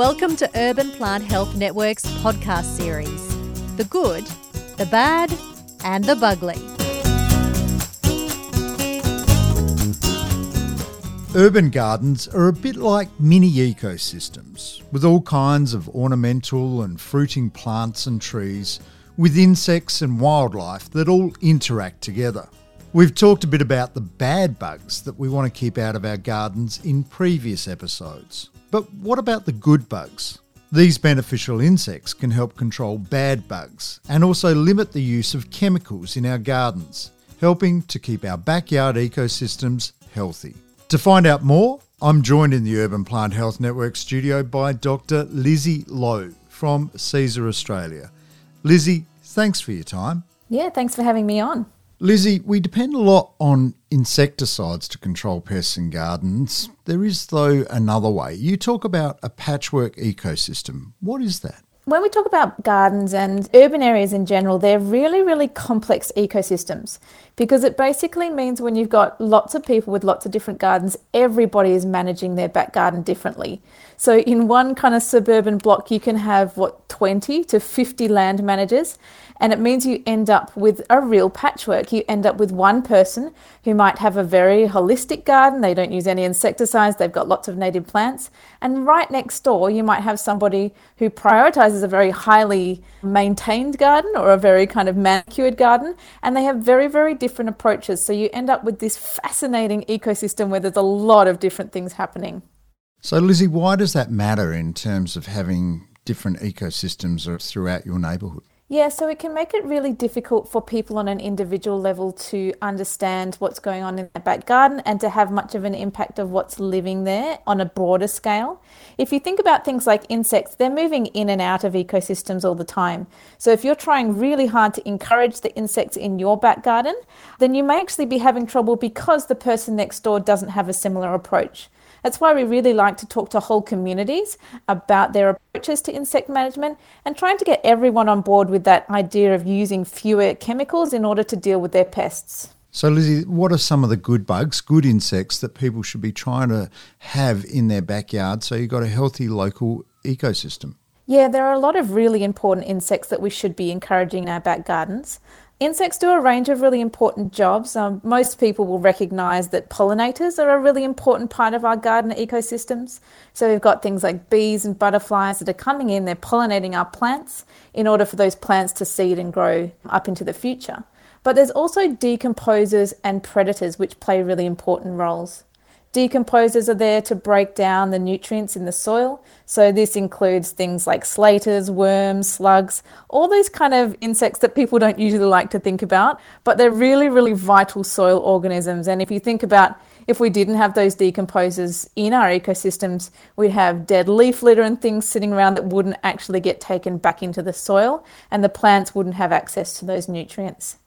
Welcome to Urban Plant Health Network's podcast series The Good, the Bad, and the Bugly. Urban gardens are a bit like mini ecosystems, with all kinds of ornamental and fruiting plants and trees, with insects and wildlife that all interact together. We've talked a bit about the bad bugs that we want to keep out of our gardens in previous episodes. But what about the good bugs? These beneficial insects can help control bad bugs and also limit the use of chemicals in our gardens, helping to keep our backyard ecosystems healthy. To find out more, I'm joined in the Urban Plant Health Network studio by Dr. Lizzy Lowe from Cesar Australia. Lizzy, thanks for your time. Yeah, thanks for having me on. Lizzy, we depend a lot on insecticides to control pests in gardens. There is, though, another way. You talk about a patchwork ecosystem. What is that? When we talk about gardens and urban areas in general, they're really, really complex ecosystems because it basically means when you've got lots of people with lots of different gardens, everybody is managing their back garden differently. So, in one kind of suburban block, you can have what 20 to 50 land managers, and it means you end up with a real patchwork. You end up with one person who might have a very holistic garden, they don't use any insecticides, they've got lots of native plants. And right next door, you might have somebody who prioritizes a very highly maintained garden or a very kind of manicured garden, and they have very, very different approaches. So you end up with this fascinating ecosystem where there's a lot of different things happening. So, Lizzy, why does that matter in terms of having different ecosystems throughout your neighbourhood? Yeah, so it can make it really difficult for people on an individual level to understand what's going on in their back garden and to have much of an impact of what's living there on a broader scale. If you think about things like insects, they're moving in and out of ecosystems all the time. So if you're trying really hard to encourage the insects in your back garden, then you may actually be having trouble because the person next door doesn't have a similar approach. That's why we really like to talk to whole communities about their approaches to insect management and trying to get everyone on board with that idea of using fewer chemicals in order to deal with their pests. So, Lizzy, what are some of the good bugs, good insects that people should be trying to have in their backyard so you've got a healthy local ecosystem? Yeah, there are a lot of really important insects that we should be encouraging in our back gardens. Insects do a range of really important jobs. Um, most people will recognise that pollinators are a really important part of our garden ecosystems. So we've got things like bees and butterflies that are coming in, they're pollinating our plants in order for those plants to seed and grow up into the future. But there's also decomposers and predators which play really important roles. Decomposers are there to break down the nutrients in the soil. So, this includes things like slaters, worms, slugs, all those kind of insects that people don't usually like to think about, but they're really, really vital soil organisms. And if you think about if we didn't have those decomposers in our ecosystems, we'd have dead leaf litter and things sitting around that wouldn't actually get taken back into the soil, and the plants wouldn't have access to those nutrients.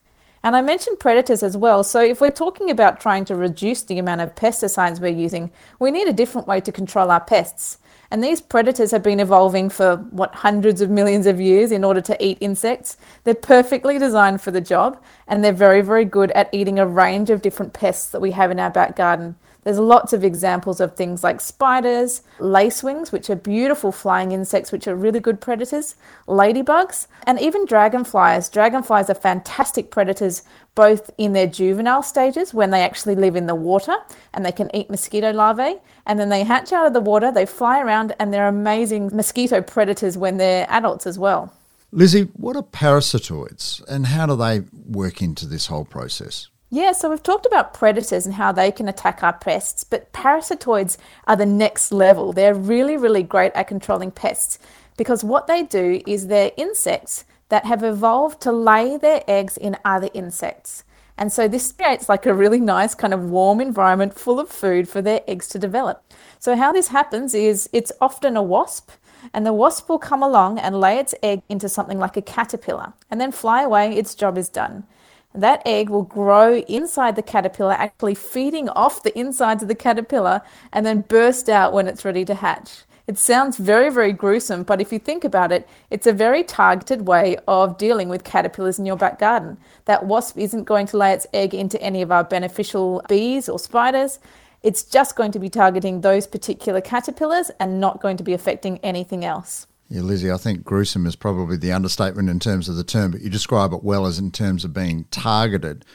And I mentioned predators as well. So, if we're talking about trying to reduce the amount of pesticides we're using, we need a different way to control our pests. And these predators have been evolving for what hundreds of millions of years in order to eat insects. They're perfectly designed for the job and they're very, very good at eating a range of different pests that we have in our back garden. There's lots of examples of things like spiders, lacewings, which are beautiful flying insects, which are really good predators, ladybugs, and even dragonflies. Dragonflies are fantastic predators both in their juvenile stages when they actually live in the water and they can eat mosquito larvae, and then they hatch out of the water, they fly around, and they're amazing mosquito predators when they're adults as well. Lizzy, what are parasitoids and how do they work into this whole process? Yeah, so we've talked about predators and how they can attack our pests, but parasitoids are the next level. They're really, really great at controlling pests because what they do is they're insects that have evolved to lay their eggs in other insects. And so this creates like a really nice kind of warm environment full of food for their eggs to develop. So how this happens is it's often a wasp and the wasp will come along and lay its egg into something like a caterpillar and then fly away, its job is done that egg will grow inside the caterpillar, actually feeding off the insides of the caterpillar, and then burst out when it's ready to hatch. It sounds very, very gruesome, but if you think about it, it's a very targeted way of dealing with caterpillars in your back garden. That wasp isn't going to lay its egg into any of our beneficial bees or spiders. It's just going to be targeting those particular caterpillars and not going to be affecting anything else. Yeah, Lizzy, I think gruesome is probably the understatement in terms of the term, but you describe it well as in terms of being targeted.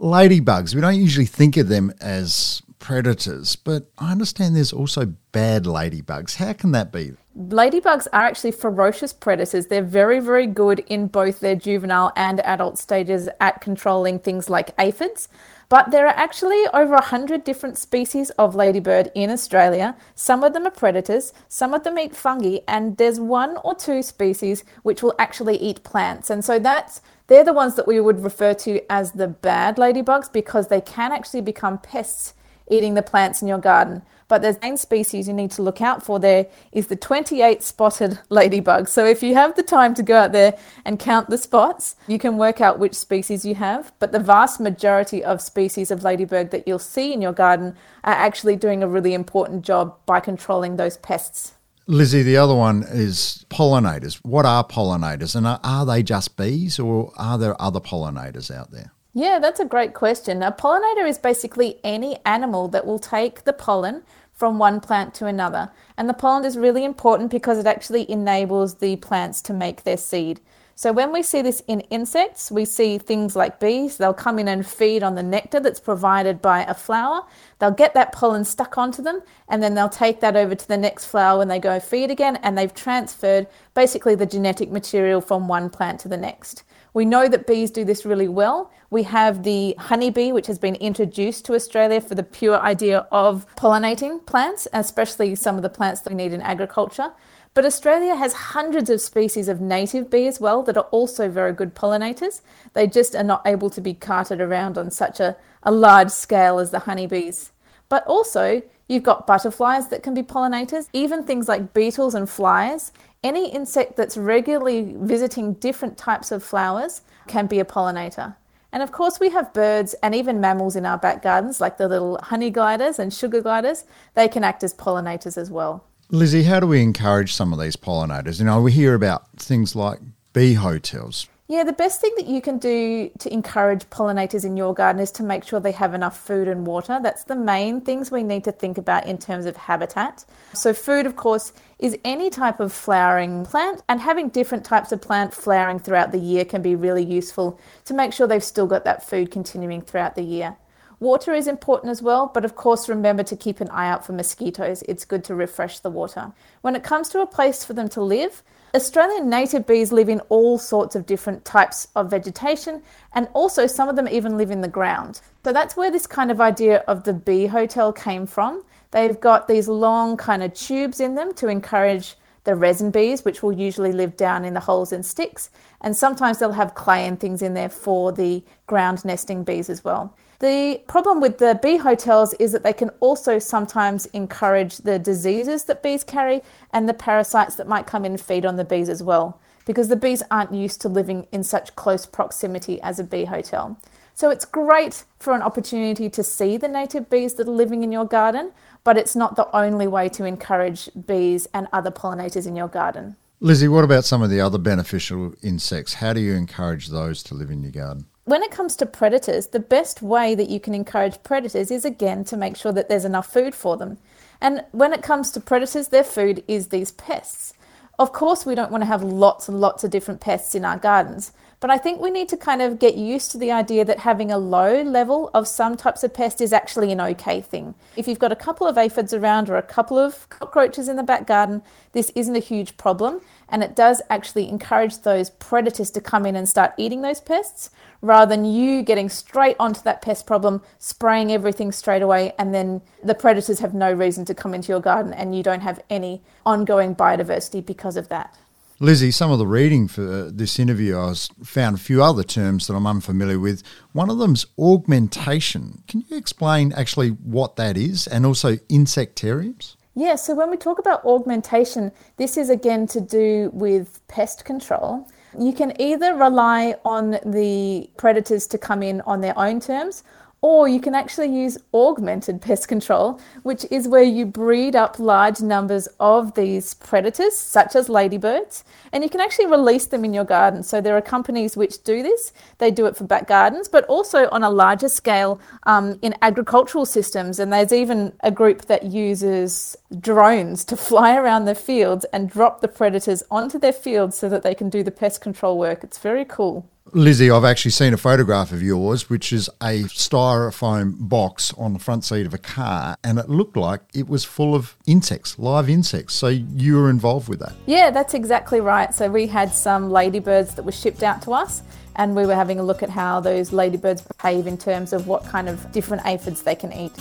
Ladybugs, we don't usually think of them as predators, but I understand there's also bad ladybugs. How can that be? Ladybugs are actually ferocious predators. They're very, very good in both their juvenile and adult stages at controlling things like aphids. But there are actually over 100 different species of ladybird in Australia. Some of them are predators, some of them eat fungi, and there's one or two species which will actually eat plants. And so that's they're the ones that we would refer to as the bad ladybugs because they can actually become pests eating the plants in your garden. But the main species you need to look out for there is the 28 spotted ladybug. So if you have the time to go out there and count the spots, you can work out which species you have. But the vast majority of species of ladybug that you'll see in your garden are actually doing a really important job by controlling those pests. Lizzy, the other one is pollinators. What are pollinators? And are, are they just bees or are there other pollinators out there? Yeah, that's a great question. A pollinator is basically any animal that will take the pollen from one plant to another. And the pollen is really important because it actually enables the plants to make their seed. So when we see this in insects, we see things like bees. They'll come in and feed on the nectar that's provided by a flower. They'll get that pollen stuck onto them, and then they'll take that over to the next flower when they go feed again, and they've transferred basically the genetic material from one plant to the next. We know that bees do this really well. We have the honeybee, which has been introduced to Australia for the pure idea of pollinating plants, especially some of the plants that we need in agriculture. But Australia has hundreds of species of native bee as well that are also very good pollinators. They just are not able to be carted around on such a, a large scale as the honeybees. But also, you've got butterflies that can be pollinators, even things like beetles and flies. Any insect that's regularly visiting different types of flowers can be a pollinator. And of course, we have birds and even mammals in our back gardens, like the little honey gliders and sugar gliders. They can act as pollinators as well. Lizzy, how do we encourage some of these pollinators? You know, we hear about things like bee hotels. Yeah, the best thing that you can do to encourage pollinators in your garden is to make sure they have enough food and water. That's the main things we need to think about in terms of habitat. So, food, of course, is any type of flowering plant, and having different types of plant flowering throughout the year can be really useful to make sure they've still got that food continuing throughout the year. Water is important as well, but of course, remember to keep an eye out for mosquitoes. It's good to refresh the water. When it comes to a place for them to live, Australian native bees live in all sorts of different types of vegetation, and also some of them even live in the ground. So that's where this kind of idea of the bee hotel came from. They've got these long kind of tubes in them to encourage the resin bees, which will usually live down in the holes and sticks, and sometimes they'll have clay and things in there for the ground nesting bees as well. The problem with the bee hotels is that they can also sometimes encourage the diseases that bees carry and the parasites that might come in and feed on the bees as well, because the bees aren't used to living in such close proximity as a bee hotel. So it's great for an opportunity to see the native bees that are living in your garden, but it's not the only way to encourage bees and other pollinators in your garden. Lizzy, what about some of the other beneficial insects? How do you encourage those to live in your garden? when it comes to predators, the best way that you can encourage predators is again to make sure that there's enough food for them. And when it comes to predators, their food is these pests. Of course, we don't want to have lots and lots of different pests in our gardens, but I think we need to kind of get used to the idea that having a low level of some types of pest is actually an okay thing. If you've got a couple of aphids around or a couple of cockroaches in the back garden, this isn't a huge problem, and it does actually encourage those predators to come in and start eating those pests rather than you getting straight onto that pest problem, spraying everything straight away, and then the predators have no reason to come into your garden and you don't have any ongoing biodiversity because of that. Lizzy, some of the reading for uh, this interview, I found a few other terms that I'm unfamiliar with. One of them's augmentation. Can you explain actually what that is and also insectariums? Yeah, so when we talk about augmentation, this is again to do with pest control. You can either rely on the predators to come in on their own terms, Or you can actually use augmented pest control, which is where you breed up large numbers of these predators, such as ladybirds, and you can actually release them in your garden. So there are companies which do this. They do it for back gardens, but also on a larger scale um, in agricultural systems. And there's even a group that uses drones to fly around their fields and drop the predators onto their fields so that they can do the pest control work. It's very cool. Lizzy, I've actually seen a photograph of yours, which is a styrofoam box on the front seat of a car, and it looked like it was full of insects, live insects. So you were involved with that? Yeah, that's exactly right. So we had some ladybirds that were shipped out to us, and we were having a look at how those ladybirds behave in terms of what kind of different aphids they can eat.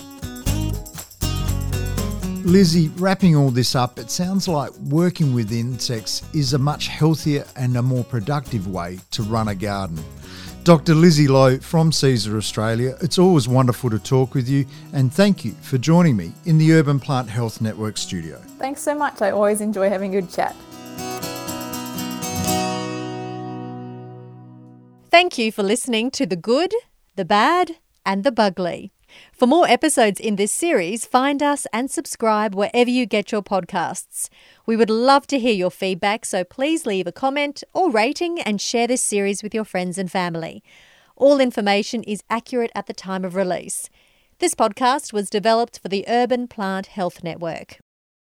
Lizzy, wrapping all this up, it sounds like working with insects is a much healthier and a more productive way to run a garden. Dr. Lizzy Lowe from Cesar Australia, it's always wonderful to talk with you and thank you for joining me in the Urban Plant Health Network studio. Thanks so much. I always enjoy having a good chat. Thank you for listening to The Good, The Bad, and The Bugly. For more episodes in this series, find us and subscribe wherever you get your podcasts. We would love to hear your feedback, so please leave a comment or rating and share this series with your friends and family. All information is accurate at the time of release. This podcast was developed for the Urban Plant Health Network.